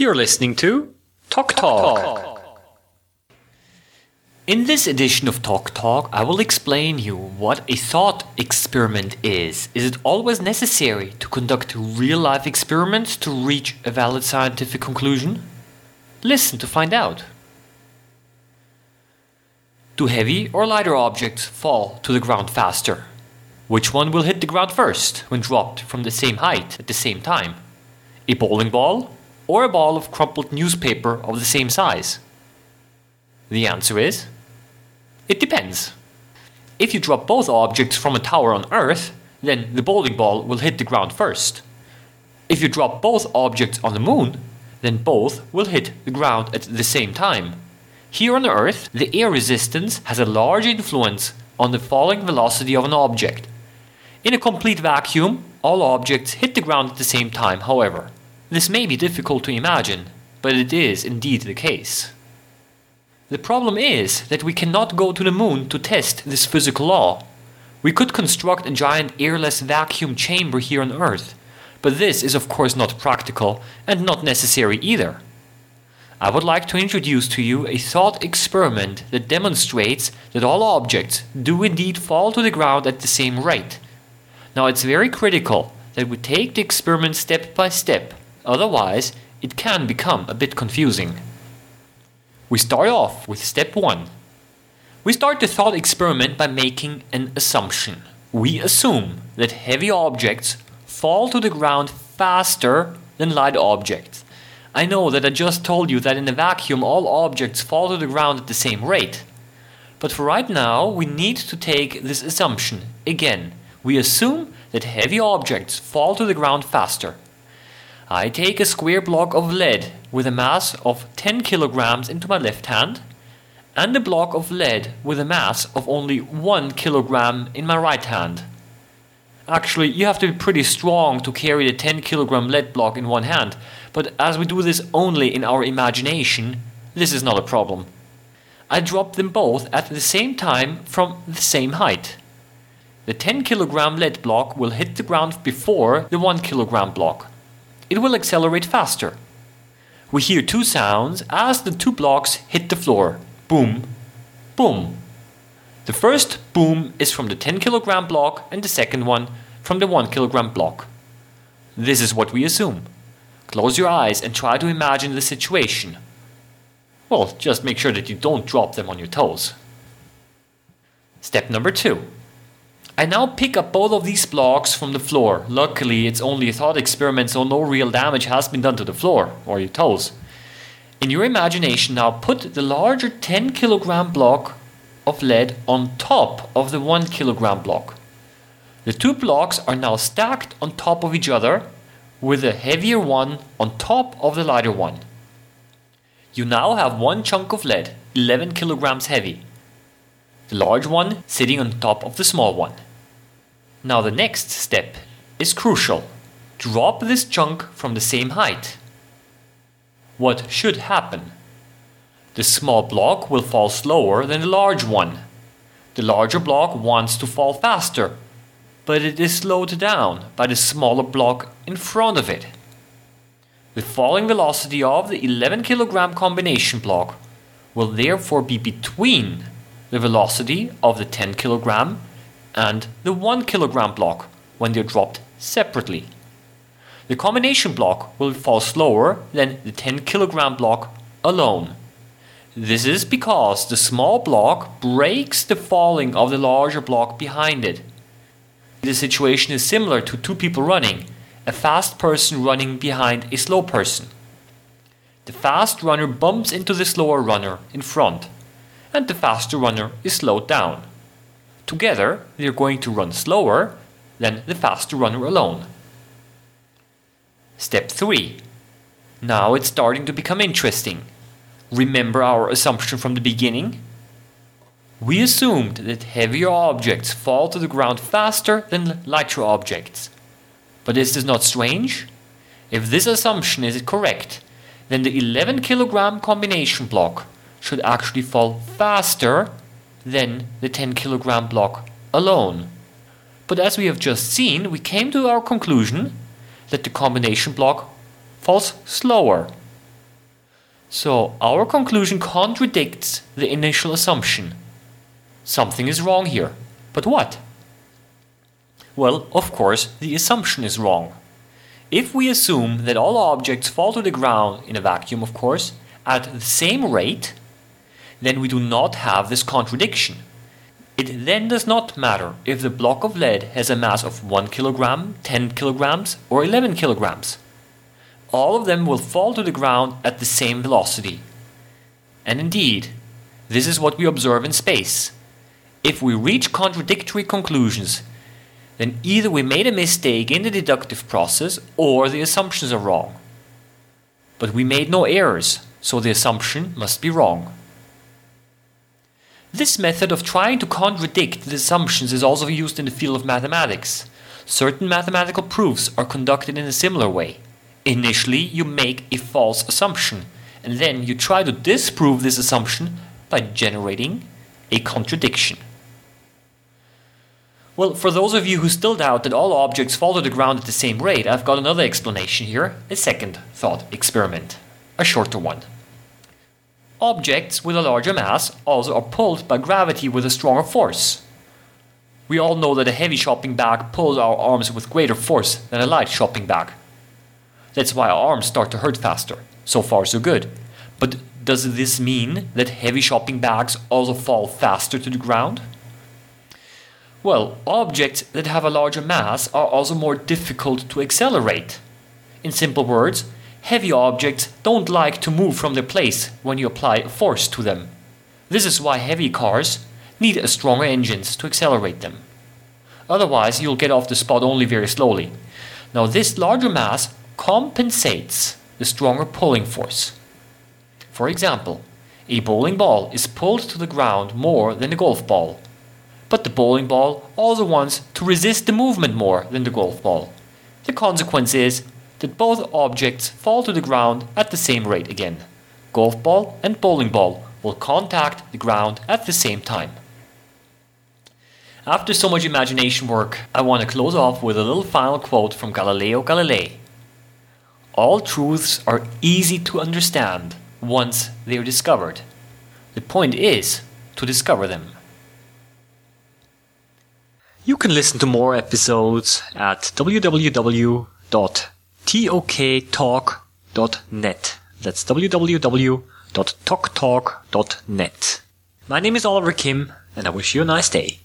You're listening to Talk Talk. In this edition of Talk Talk, I will explain you what a thought experiment is. Is it always necessary to conduct real life experiments to reach a valid scientific conclusion? Listen to find out. Do heavy or lighter objects fall to the ground faster? Which one will hit the ground first when dropped from the same height at the same time? A bowling ball or a ball of crumpled newspaper of the same size? The answer is it depends. If you drop both objects from a tower on Earth, then the bowling ball will hit the ground first. If you drop both objects on the moon, then both will hit the ground at the same time. Here on Earth, the air resistance has a large influence on the falling velocity of an object. In a complete vacuum, all objects hit the ground at the same time, however. This may be difficult to imagine, but it is indeed the case. The problem is that we cannot go to the moon to test this physical law. We could construct a giant airless vacuum chamber here on Earth, but this is of course not practical and not necessary either. I would like to introduce to you a thought experiment that demonstrates that all objects do indeed fall to the ground at the same rate. Now it's very critical that we take the experiment step by step, otherwise it can become a bit confusing. We start off with step 1. We start the thought experiment by making an assumption. We assume that heavy objects fall to the ground faster than light objects. I know that I just told you that in a vacuum all objects fall to the ground at the same rate. But for right now, we need to take this assumption. Again, we assume that heavy objects fall to the ground faster. I take a square block of lead with a mass of 10 kilograms into my left hand and a block of lead with a mass of only 1 kilogram in my right hand. Actually, you have to be pretty strong to carry the 10 kilogram lead block in one hand, but as we do this only in our imagination, this is not a problem. I drop them both at the same time from the same height. The 10 kilogram lead block will hit the ground before the 1 kilogram block. It will accelerate faster. We hear two sounds as the two blocks hit the floor boom, boom. The first boom is from the 10 kilogram block and the second one from the 1 kilogram block. This is what we assume. Close your eyes and try to imagine the situation. Well, just make sure that you don't drop them on your toes. Step number two. I now pick up both of these blocks from the floor. Luckily, it's only a thought experiment, so no real damage has been done to the floor or your toes. In your imagination, now put the larger 10 kilogram block of lead on top of the 1 kilogram block. The two blocks are now stacked on top of each other with the heavier one on top of the lighter one. You now have one chunk of lead, 11 kilograms heavy, the large one sitting on top of the small one. Now, the next step is crucial. Drop this chunk from the same height. What should happen? The small block will fall slower than the large one. The larger block wants to fall faster, but it is slowed down by the smaller block in front of it. The falling velocity of the 11 kilogram combination block will therefore be between the velocity of the 10 kilogram and the 1 kilogram block when they're dropped separately. The combination block will fall slower than the 10 kilogram block alone. This is because the small block brakes the falling of the larger block behind it. The situation is similar to two people running, a fast person running behind a slow person. The fast runner bumps into the slower runner in front, and the faster runner is slowed down. Together, they are going to run slower than the faster runner alone. Step 3. Now it's starting to become interesting. Remember our assumption from the beginning? We assumed that heavier objects fall to the ground faster than lighter objects. But is this not strange? If this assumption is correct, then the 11 kilogram combination block should actually fall faster than the 10 kilogram block alone. But as we have just seen, we came to our conclusion that the combination block falls slower. So our conclusion contradicts the initial assumption. Something is wrong here. But what? Well, of course, the assumption is wrong. If we assume that all objects fall to the ground in a vacuum, of course, at the same rate, then we do not have this contradiction. It then does not matter if the block of lead has a mass of 1 kilogram, 10 kilograms, or 11 kilograms. All of them will fall to the ground at the same velocity. And indeed, this is what we observe in space. If we reach contradictory conclusions, then either we made a mistake in the deductive process or the assumptions are wrong. But we made no errors, so the assumption must be wrong. This method of trying to contradict the assumptions is also used in the field of mathematics. Certain mathematical proofs are conducted in a similar way. Initially, you make a false assumption, and then you try to disprove this assumption by generating a contradiction. Well, for those of you who still doubt that all objects fall to the ground at the same rate, I've got another explanation here, a second thought experiment, a shorter one. Objects with a larger mass also are pulled by gravity with a stronger force. We all know that a heavy shopping bag pulls our arms with greater force than a light shopping bag. That's why our arms start to hurt faster. So far, so good. But does this mean that heavy shopping bags also fall faster to the ground? Well, objects that have a larger mass are also more difficult to accelerate. In simple words, heavy objects don't like to move from their place when you apply force to them. This is why heavy cars need a stronger engines to accelerate them. Otherwise, you'll get off the spot only very slowly. Now, this larger mass compensates the stronger pulling force. For example, a bowling ball is pulled to the ground more than a golf ball, but the bowling ball also wants to resist the movement more than the golf ball. The consequence is that both objects fall to the ground at the same rate again. Golf ball and bowling ball will contact the ground at the same time. After so much imagination work, I want to close off with a little final quote from Galileo Galilei. All truths are easy to understand once they are discovered. The point is to discover them. You can listen to more episodes at www.toktalk.net. That's www.toktalk.net. My name is Oliver Kim, and I wish you a nice day.